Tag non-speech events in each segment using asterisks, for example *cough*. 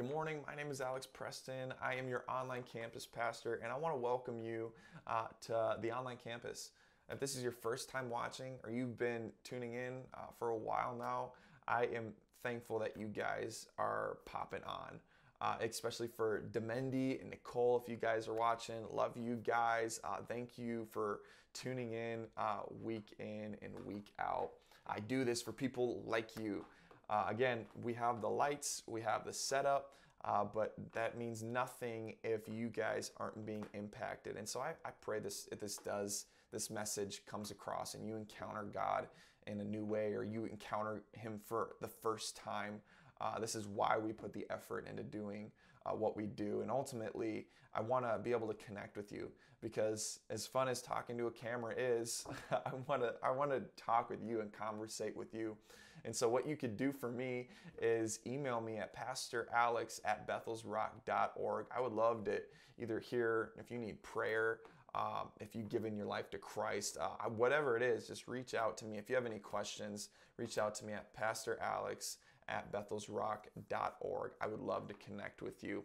Good morning. My name is Alex Preston. I am your online campus pastor, and I want to welcome you uh, to the online campus. If this is your first time watching or you've been tuning in uh, for a while now, I am thankful that you guys are popping on. Uh, especially for Demendi and Nicole, if you guys are watching, love you guys. Uh, thank you for tuning in uh, week in and week out. I do this for people like you. Uh, again, we have the lights, we have the setup, uh, but that means nothing if you guys aren't being impacted. And so I, I pray this if this does this message comes across and you encounter God in a new way or you encounter Him for the first time. Uh, this is why we put the effort into doing uh, what we do. And ultimately, I want to be able to connect with you because as fun as talking to a camera is, *laughs* I want to I want to talk with you and conversate with you. And so what you could do for me is email me at pastoralex at bethelsrock.org. I would love to either hear if you need prayer um, if you've given your life to Christ, uh, whatever it is, just reach out to me. If you have any questions, reach out to me at Pastor Alex at bethelsrock.org. I would love to connect with you.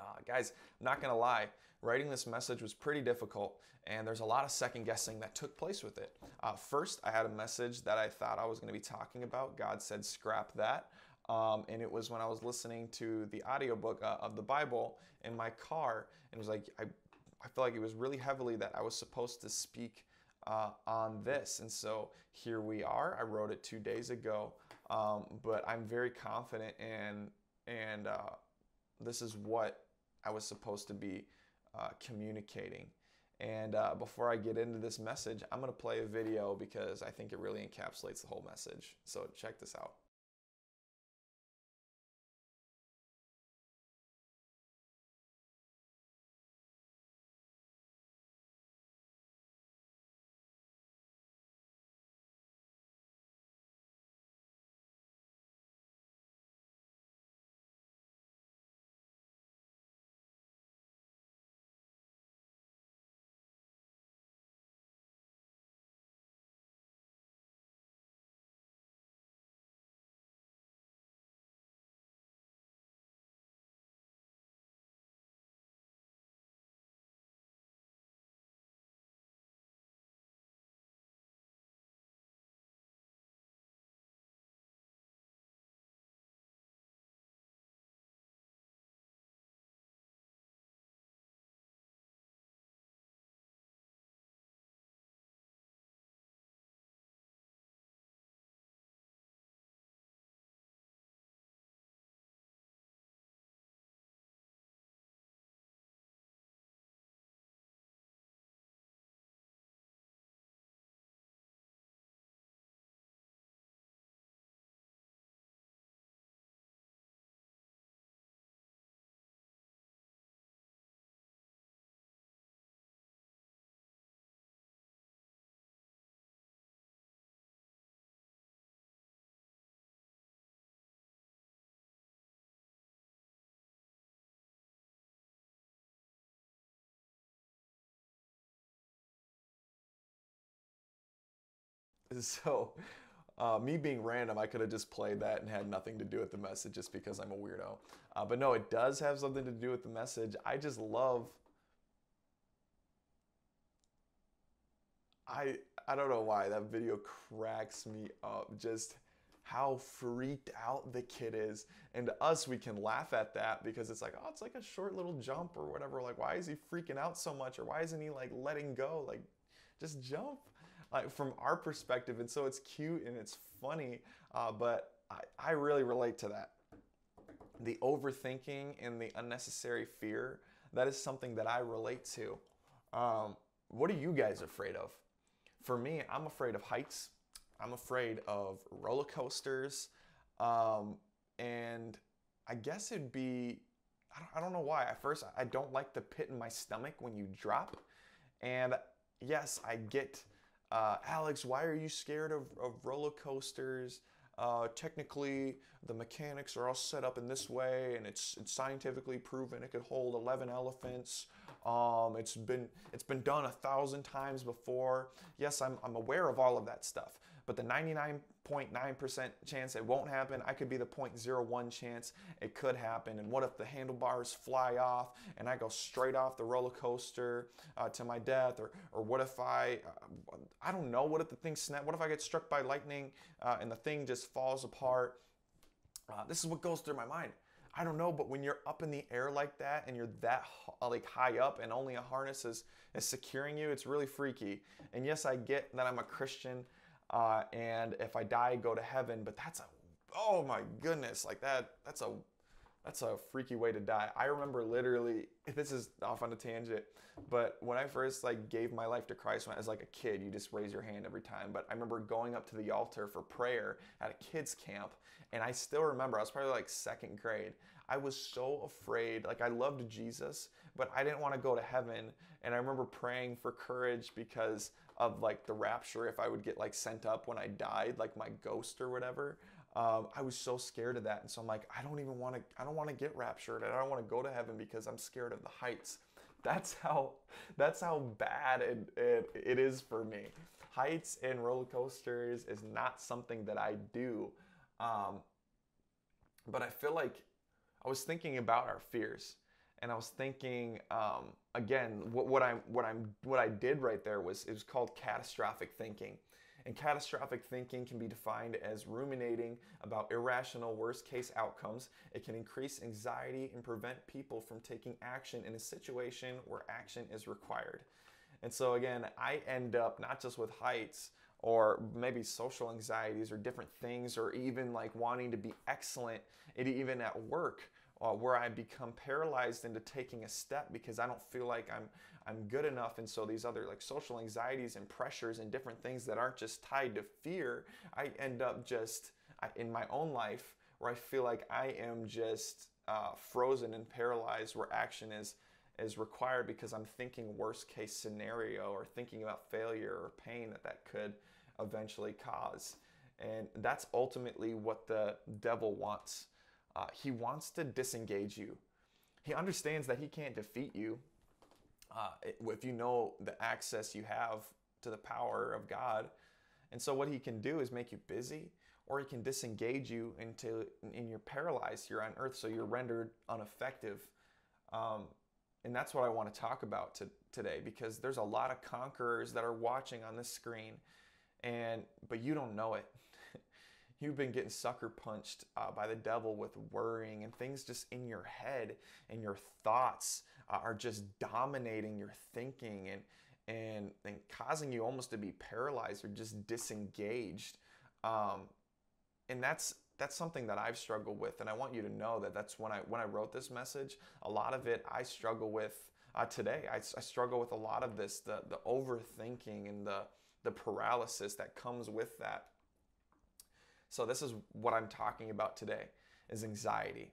Uh, guys, I'm not to lie, writing this message was pretty difficult, and there's a lot of second guessing that took place with it. Uh, first, I had a message that I thought I was to be talking about. God said, scrap that. Um, and it was when I was listening to the audiobook uh, of the Bible in my car, and it was like, I, I feel like it was really heavily that I was supposed to speak uh, on this. And so here we are. I wrote it two days ago, um, but I'm very confident and and uh, this is what I was supposed to be uh, communicating. And uh, before I get into this message, I'm going to play a video because I think it really encapsulates the whole message. So check this out. *laughs* So, uh, me being random, I could have just played that and had nothing to do with the message just because I'm a weirdo. Uh, but no, it does have something to do with the message. I just love. I I don't know why that video cracks me up. Just how freaked out the kid is. And to us, we can laugh at that because it's like, oh, it's like a short little jump or whatever. Like, why is he freaking out so much? Or why isn't he like letting go? Like, just jump like from our perspective and so it's cute and it's funny uh, but I, I really relate to that. The overthinking and the unnecessary fear that is something that i relate to. Um, what are you guys afraid of? For me i'm afraid of heights. I'm afraid of roller coasters. Um, and i guess it'd be I don't, I don't know why. At first i don't like the pit in my stomach when you drop. And yes, I get, uh, Alex, why are you scared of, of roller coasters? Uh, technically, the mechanics are all set up in this way, and it's, it's scientifically proven it could hold 11 elephants. Um, it's been it's been done a thousand times before. Yes, I'm, I'm aware of all of that stuff, but the 99.9% chance it won't happen, I could be the 0.01 chance it could happen. And what if the handlebars fly off and I go straight off the roller coaster uh, to my death? Or, or what if I, uh, I don't know, what if the thing snap? What if I get struck by lightning uh, and the thing just falls apart? Uh, this is what goes through my mind. I don't know, but when you're up in the air like that and you're that like high up and only a harness is, is securing you, it's really freaky. And yes, I get that I'm a Christian uh, and if I die, go to heaven, but that's a, oh my goodness, like that, that's a, that's a freaky way to die. I remember literally, *laughs* this is off on a tangent, but when I first like gave my life to Christ when I was like a kid, you just raise your hand every time. But I remember going up to the altar for prayer at a kids camp and I still remember, I was probably like second grade. I was so afraid. Like, I loved Jesus, but I didn't want to go to heaven. And I remember praying for courage because of like the rapture, if I would get like sent up when I died, like my ghost or whatever. Um, I was so scared of that. And so I'm like, I don't even want to, I don't want to get raptured. I don't want to go to heaven because I'm scared of the heights. That's how, that's how bad it, it, it is for me. Heights and roller coasters is not something that I do. Um, but I feel like I was thinking about our fears, and I was thinking um, again what, what I what I'm what I did right there was it was called catastrophic thinking. And catastrophic thinking can be defined as ruminating about irrational worst case outcomes. It can increase anxiety and prevent people from taking action in a situation where action is required. And so, again, I end up not just with heights, or maybe social anxieties or different things or even like wanting to be excellent even at work uh, where I become paralyzed into taking a step because I don't feel like I'm I'm good enough and so these other like social anxieties and pressures and different things that aren't just tied to fear I end up just I, in my own life where I feel like I am just uh, frozen and paralyzed where action is is required because I'm thinking worst case scenario or thinking about failure or pain that that could eventually cause. And that's ultimately what the devil wants. Uh, he wants to disengage you. He understands that he can't defeat you uh, if you know the access you have to the power of God. And so what he can do is make you busy or he can disengage you into and you're paralyzed you're on earth so you're rendered ineffective um, and that's what I want to talk about to, today because there's a lot of conquerors that are watching on this screen, and but you don't know it. You've been getting sucker punched uh, by the devil with worrying and things just in your head, and your thoughts uh, are just dominating your thinking and and and causing you almost to be paralyzed or just disengaged. Um, and that's that's something that I've struggled with, and I want you to know that that's when I when I wrote this message. A lot of it I struggle with uh, today. I, I, struggle with a lot of this, the the overthinking and the the paralysis that comes with that. So this is what I'm talking about today is anxiety.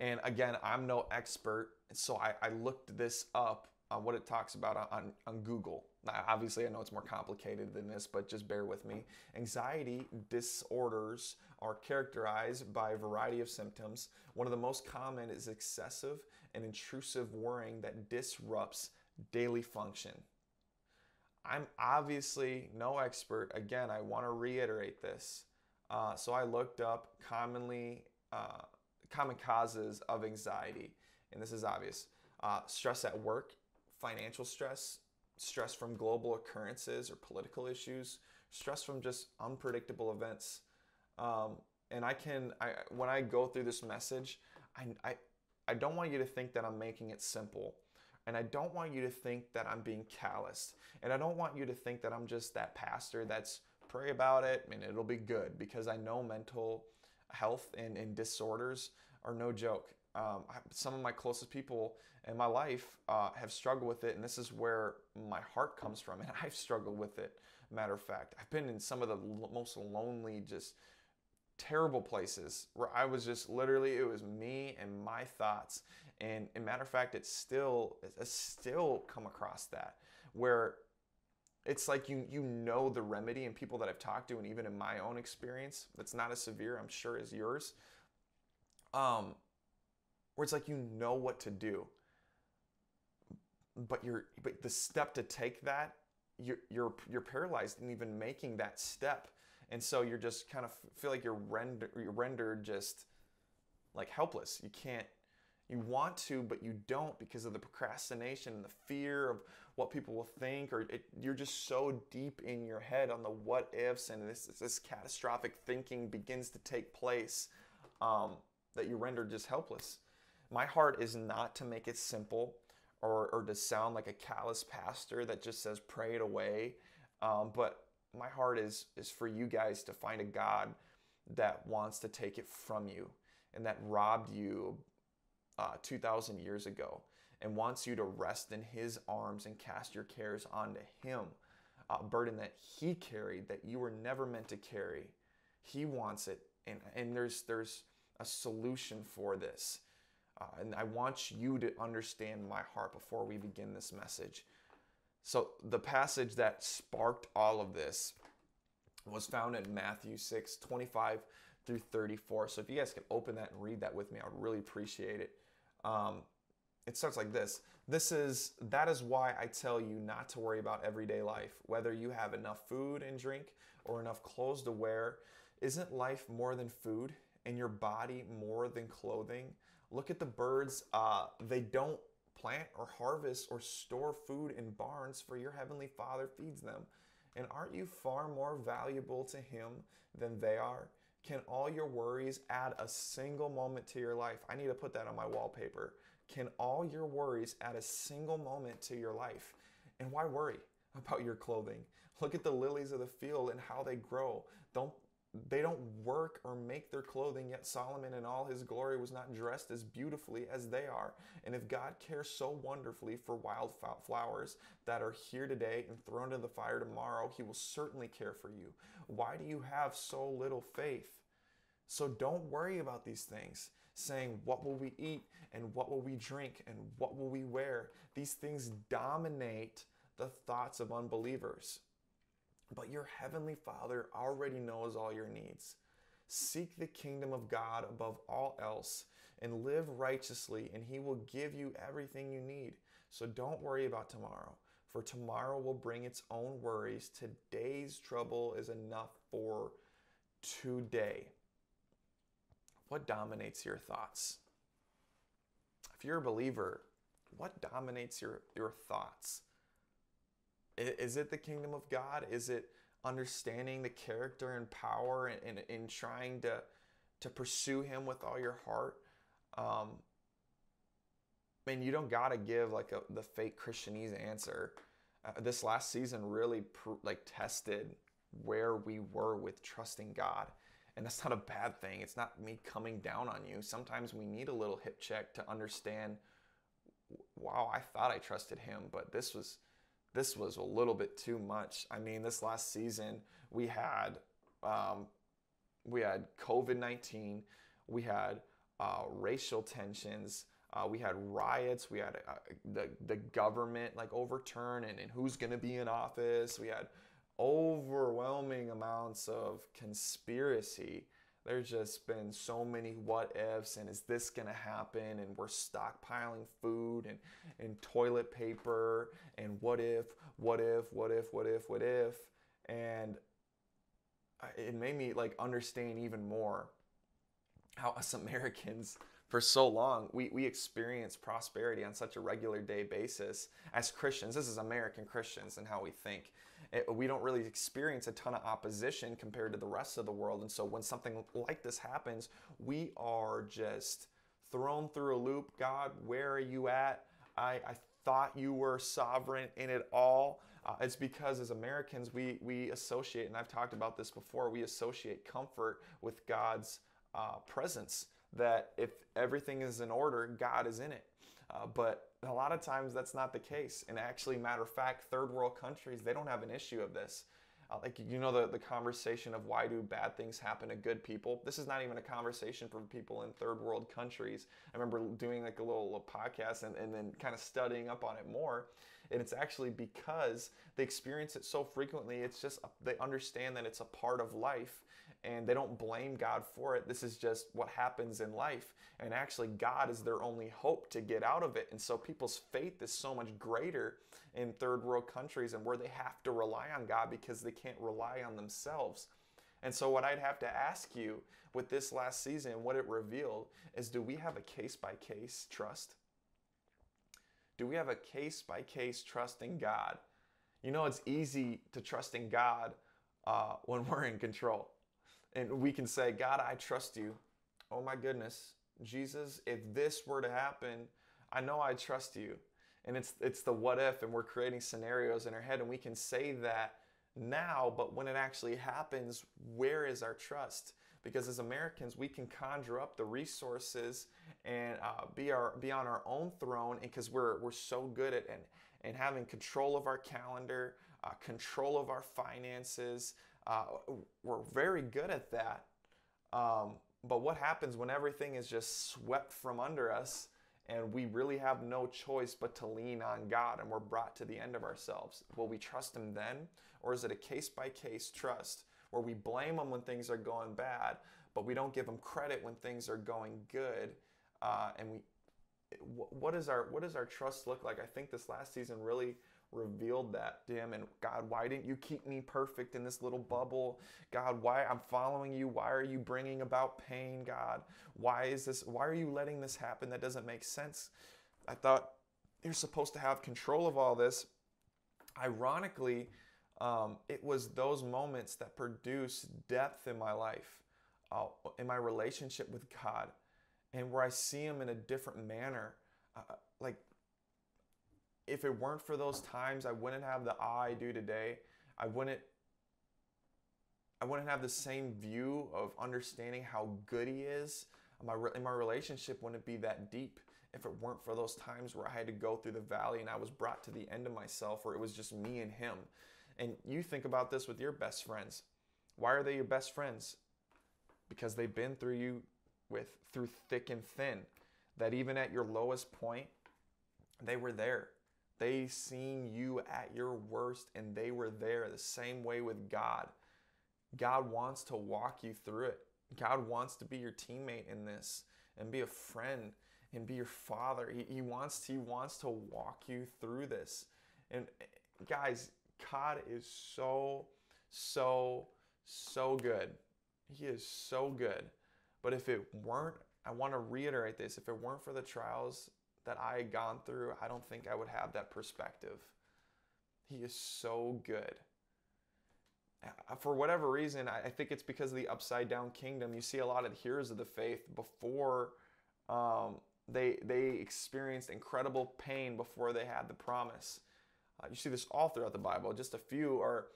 And again, I'm no expert, so I, I looked this up on what it talks about on, on Google. Now, obviously, I know it's more complicated than this, but just bear with me. Anxiety disorders are characterized by a variety of symptoms. One of the most common is excessive and intrusive worrying that disrupts daily function. I'm obviously no expert. Again, I want to reiterate this. Uh, so I looked up commonly uh, common causes of anxiety, and this is obvious: uh, stress at work, financial stress, stress from global occurrences or political issues, stress from just unpredictable events. Um, and I can, I, when I go through this message, I, I, I don't want you to think that I'm making it simple. And I don't want you to think that I'm being calloused. And I don't want you to think that I'm just that pastor that's pray about it and it'll be good because I know mental health and, and disorders are no joke. Um, some of my closest people in my life uh, have struggled with it, and this is where my heart comes from. And *laughs* I've struggled with it. Matter of fact, I've been in some of the most lonely, just terrible places where I was just literally it was me and my thoughts. And, and matter of fact, it's still it's still come across that where it's like you you know the remedy and people that I've talked to and even in my own experience that's not as severe I'm sure as yours um where it's like you know what to do but you're but the step to take that you're you're, you're paralyzed in even making that step And so you're just kind of feel like you're, render, you're rendered just like helpless. You can't, you want to, but you don't because of the procrastination and the fear of what people will think, or it, you're just so deep in your head on the what ifs, and this, this catastrophic thinking begins to take place um, that you render just helpless. My heart is not to make it simple or, or to sound like a callous pastor that just says pray it away, um, but my heart is is for you guys to find a God that wants to take it from you and that robbed you uh, 2,000 years ago and wants you to rest in His arms and cast your cares onto Him, a burden that He carried that you were never meant to carry. He wants it, and, and there's there's a solution for this. Uh, and I want you to understand my heart before we begin this message. So, the passage that sparked all of this was found in Matthew 6 25 through 34. So, if you guys can open that and read that with me, I would really appreciate it. Um, it starts like this. This is that is why i tell you not to worry about everyday life whether you have enough food and drink or enough clothes to wear. Isn't life more than food and your body more than clothing? Look at the birds uh, they don't plant or harvest or store food in barns for your heavenly father feeds them. And aren't you far more valuable to him than they are? Can all your worries add a single moment to your life? I need to put that on my wallpaper can all your worries add a single moment to your life? And why worry *laughs* about your clothing? Look at the lilies of the field and how they grow. Don't they don't work or make their clothing, yet Solomon in all his glory was not dressed as beautifully as they are. And if God cares so wonderfully for wild flowers that are here today and thrown into the fire tomorrow, he will certainly care for you. Why do you have so little faith? So don't worry about these things saying, What will we eat? And what will we drink? And what will we wear? These things dominate the thoughts of unbelievers. But your heavenly Father already knows all your needs. Seek the kingdom of God above all else and live righteously, and He will give you everything you need. So don't worry about tomorrow, for tomorrow will bring its own worries. Today's trouble is enough for today. What dominates your thoughts? If you're a believer, what dominates your, your thoughts? Is it the kingdom of God? Is it understanding the character and power and, and, and trying to, to pursue Him with all your heart? Um, I mean, you don't got to give like a, the fake Christianese answer. Uh, this last season really pr- like tested where we were with trusting God. And that's not a bad thing. It's not me coming down on you. Sometimes we need a little hip check to understand wow, I thought I trusted him, but this was this was a little bit too much. I mean, this last season we had um, we had COVID nineteen, we had uh, racial tensions, uh, we had riots, we had uh, the the government like overturn and, and who's going to be in office. We had overwhelming amounts of conspiracy. There's just been so many what ifs and is this going to happen and we're stockpiling food and, and toilet paper and what if, what if, what if, what if, what if. And it made me like understand even more how us *laughs* Americans for so long we, we experience prosperity on such a regular day basis as Christians. This is American Christians and how we think it, we don't really experience a ton of opposition compared to the rest of the world. And so when something like this happens, we are just thrown through a loop. God, where are you at? I, I thought you were sovereign in it all. Uh, it's because as Americans, we, we associate, and I've talked about this before, we associate comfort with God's uh, presence. That if everything is in order, God is in it. Uh, but a lot of times that's not the case. And actually, matter of fact, third world countries, they don't have an issue of this. Uh, like, you know, the, the conversation of why do bad things happen to good people? This is not even a conversation for people in third world countries. I remember doing like a little podcast and, and then kind of studying up on it more. And it's actually because they experience it so frequently, it's just, they understand that it's a part of life and they don't blame God for it. This is just what happens in life. And actually, God is their only hope to get out of it. And so people's faith is so much greater in third world countries and where they have to rely on God because they can't rely on themselves. And so, what I'd have to ask you with this last season, what it revealed is do we have a case by case trust? Do we have a case by case trust in God? You know, it's easy to trust in God uh, when *laughs* we're in control. And we can say, God, I trust you. Oh my goodness, Jesus, if this were to happen, I know I trust you. And it's it's the what if, and we're creating scenarios in our head, and we can say that now, but when it actually happens, where is our trust? Because as Americans, we can conjure up the resources and uh, be our be on our own throne, because we're we're so good at and and having control of our calendar, uh, control of our finances, uh, we're very good at that. Um, but what happens when everything is just swept from under us? and we really have no choice but to lean on God and we're brought to the end of ourselves. Will we trust Him then? Or is it a case by case trust where we blame Him when things are going bad, but we don't give Him credit when things are going good? Uh, and we, what, is our, what does our trust look like? I think this last season really revealed that to him and God why didn't you keep me perfect in this little bubble? God why I'm following you. Why are you bringing about pain God? Why is this why are you letting this happen? That doesn't make sense. I thought you're supposed to have control of all this. Ironically um, it was those moments that produced depth in my life uh, in my relationship with God and where I see him in a different manner uh, like if it weren't for those times, I wouldn't have the eye I do today. I wouldn't I wouldn't have the same view of understanding how good he is. My, my relationship wouldn't be that deep if it weren't for those times where I had to go through the valley and I was brought to the end of myself where it was just me and him. And you think about this with your best friends. Why are they your best friends? Because they've been through you with through thick and thin. That even at your lowest point, they were there. They seen you at your worst and they were there the same way with God. God wants to walk you through it. God wants to be your teammate in this and be a friend and be your father. He, he wants to, he wants to walk you through this. And guys, God is so, so, so good. He is so good. But if it weren't, I want to reiterate this if it weren't for the trials that I had gone through, I don't think I would have that perspective. He is so good. Uh, for whatever reason, I think it's because of the upside down kingdom. You see a lot of the heroes of the faith before um, they they experienced incredible pain before they had the promise. Uh, you see this all throughout the Bible. Just a few are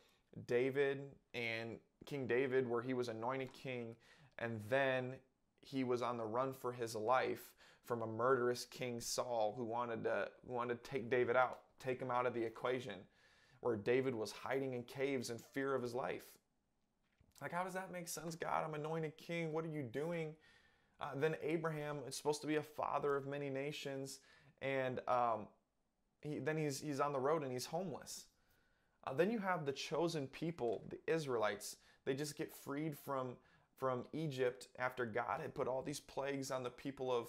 David and King David, where he was anointed king, and then he was on the run for his life from a murderous King Saul who wanted to who wanted to take David out, take him out of the equation, where David was hiding in caves in fear of his life. Like, how does that make sense, God? I'm anointed king. What are you doing? Uh, then Abraham is supposed to be a father of many nations, and um, he, then he's he's on the road and he's homeless. Uh, then you have the chosen people, the Israelites. They just get freed from from Egypt after God had put all these plagues on the people of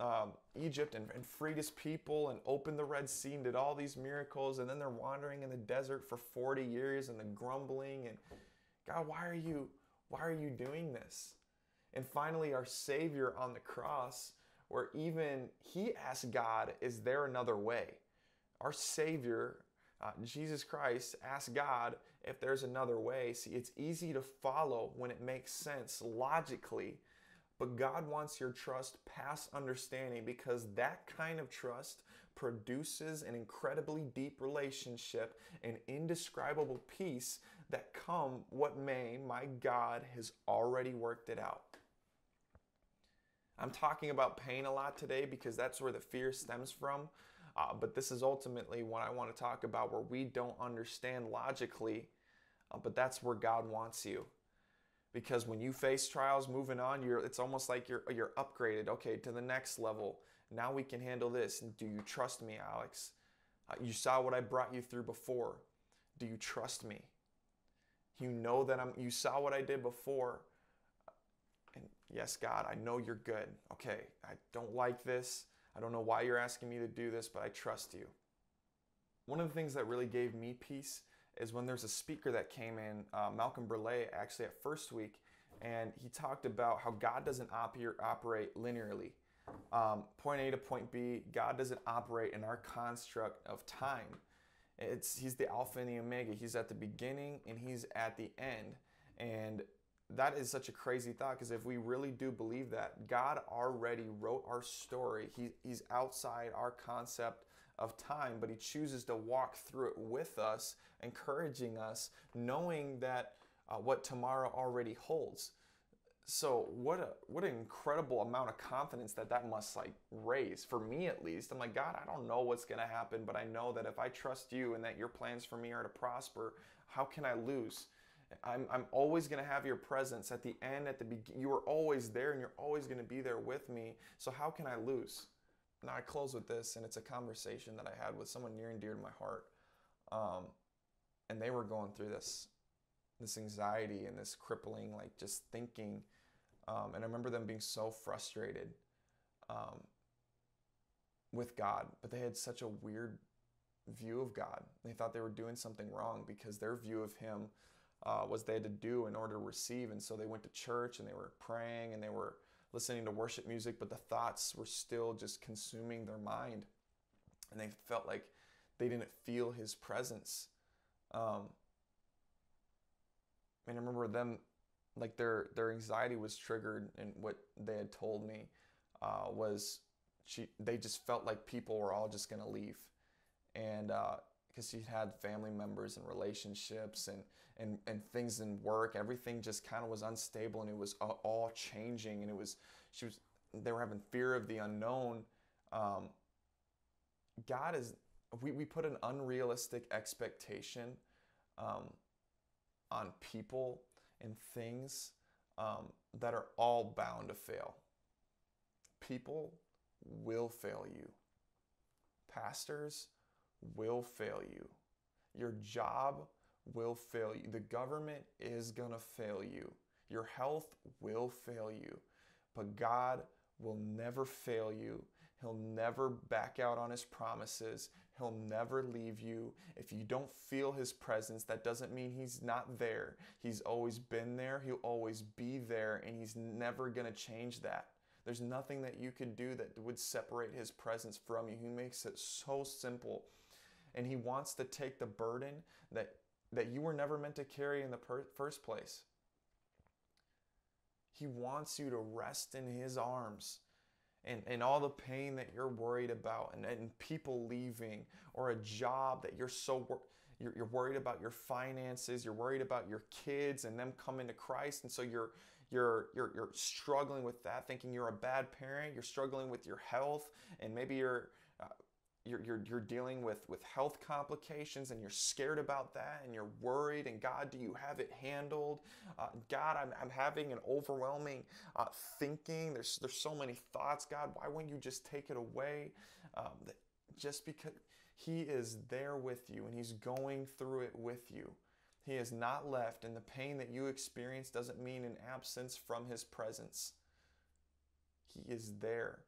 um, Egypt and, and, freed his people and opened the Red Sea and did all these miracles. And then they're wandering in the desert for 40 years and the grumbling and God, why are you why are you doing this? And finally, our Savior on the cross, where even he asked God, Is there another way? Our Savior, uh, Jesus Christ, asked God if there's another way. See, it's easy to follow when it makes sense logically but God wants your trust past understanding because that kind of trust produces an incredibly deep relationship and indescribable peace that come what may, my God has already worked it out. I'm talking about pain a lot today because that's where the fear stems from. Uh, but this is ultimately what I want to talk about where we don't understand logically, uh, but that's where God wants you because when you face trials moving on you're it's almost like you're you're upgraded. Okay to the next level. Now we can handle this. Do you trust me alex? Uh, you saw what i brought you through before. Do you trust me? You know that i'm you saw what i did before. And yes god i know you're good. Okay i don't like this. I don't know why you're asking me to do this but i trust you. One of the things that really gave me peace is when there's a speaker that came in, uh, Malcolm Burleigh, actually at First Week, and he talked about how God doesn't op- operate linearly. Um, point A to point B, God doesn't operate in our construct of time. It's He's the Alpha and the Omega. He's at the beginning and He's at the end. And that is such a crazy thought because if we really do believe that, God already wrote our story. He, he's outside our concept of time, but He chooses to walk through it with us, encouraging us, knowing that uh, what tomorrow already holds. So what a what an incredible amount of confidence that that must like raise for me at least. I'm like God, I don't know what's gonna happen, but I know that if I trust you and that your plans for me are to prosper, how can I lose? I'm, I'm always going to have your presence at the end, at the beginning. You are always there and you're always going to be there with me. So, how can I lose? Now, I close with this, and it's a conversation that I had with someone near and dear to my heart. Um, and they were going through this this anxiety and this crippling, like just thinking. Um, and I remember them being so frustrated um, with God, but they had such a weird view of God. They thought they were doing something wrong because their view of Him uh, was they had to do in order to receive. And so they went to church and they were praying and they were listening to worship music, but the thoughts were still just consuming their mind. And they felt like they didn't feel His presence. Um, and I remember them, like their their anxiety was triggered, and what they had told me uh, was she they just felt like people were all just gonna leave, and because uh, she had family members and relationships and and and things in work, everything just kind of was unstable, and it was all changing, and it was she was they were having fear of the unknown. Um, God is we, we put an unrealistic expectation um, on people and things um, that are all bound to fail. People will fail you. Pastors will fail you. Your job will fail you. The government is going to fail you. Your health will fail you. But God will never fail you. He'll never back out on his promises. He'll never leave you. If you don't feel His presence, that doesn't mean He's not there. He's always been there, He'll always be there, and He's never going to change that. There's nothing that you could do that would separate His presence from you. He makes it so simple. And He wants to take the burden that, that you were never meant to carry in the per- first place. He wants you to rest in His arms and, and all the pain that you're worried about and, and people leaving or a job that you're so wor- you're, you're worried about your finances you're worried about your kids and them coming to christ and so you're you're you're, you're struggling with that thinking you're a bad parent you're struggling with your health and maybe you're you're, you're, you're dealing with, with health complications and you're scared about that and you're worried and God, do you have it handled? Uh, God, I'm, I'm having an overwhelming uh, thinking. There's, there's so many thoughts. God, why wouldn't you just take it away? Um, just because He is there with you and He's going through it with you. He is not left, and the pain that you experience doesn't mean an absence from His presence. He is there.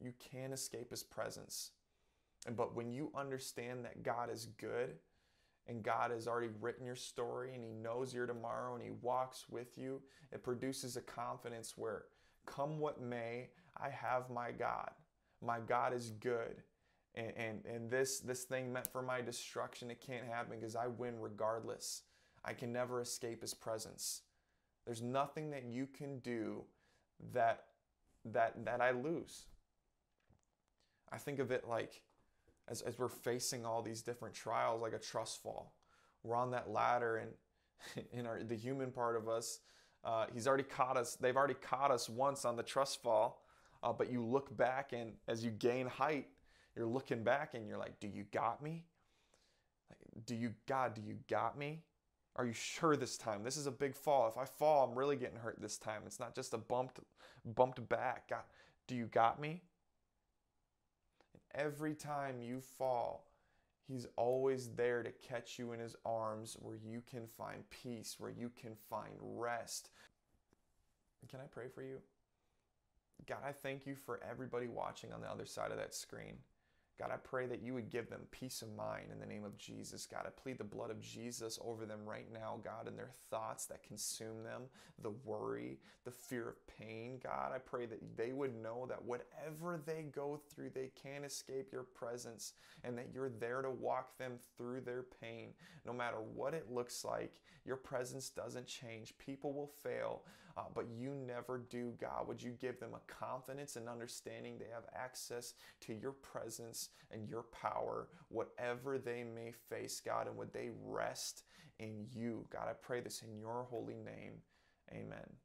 You can't escape his presence. And but when you understand that God is good and God has already written your story and he knows your tomorrow and he walks with you, it produces a confidence where come what may, I have my God. My God is good. And, and, and this, this thing meant for my destruction, it can't happen because I win regardless. I can never escape his presence. There's nothing that you can do that, that, that I lose. I think of it like as, as we're facing all these different trials, like a trust fall. We're on that ladder, and *laughs* in our the human part of us, uh, he's already caught us. They've already caught us once on the trust fall, uh, but you look back, and as you gain height, you're looking back, and you're like, "Do you got me? Do you God? Do you got me? Are you sure this time? This is a big fall. If I fall, I'm really getting hurt this time. It's not just a bumped bumped back. God, do you got me?" Every time you fall, He's always there to catch you in His arms where you can find peace, where you can find rest. Can I pray for you? God, I thank you for everybody watching on the other side of that screen. God, I pray that you would give them peace of mind in the name of Jesus. God, I plead the blood of Jesus over them right now, God, and their thoughts that consume them, the worry, the fear of pain. God, I pray that they would know that whatever they go through, they can't escape your presence and that you're there to walk them through their pain. No matter what it looks like, your presence doesn't change. People will fail, uh, but you never do, God. Would you give them a confidence and understanding they have access to your presence and your power, whatever they may face, God, and would they rest in you? God, I pray this in your holy name. Amen.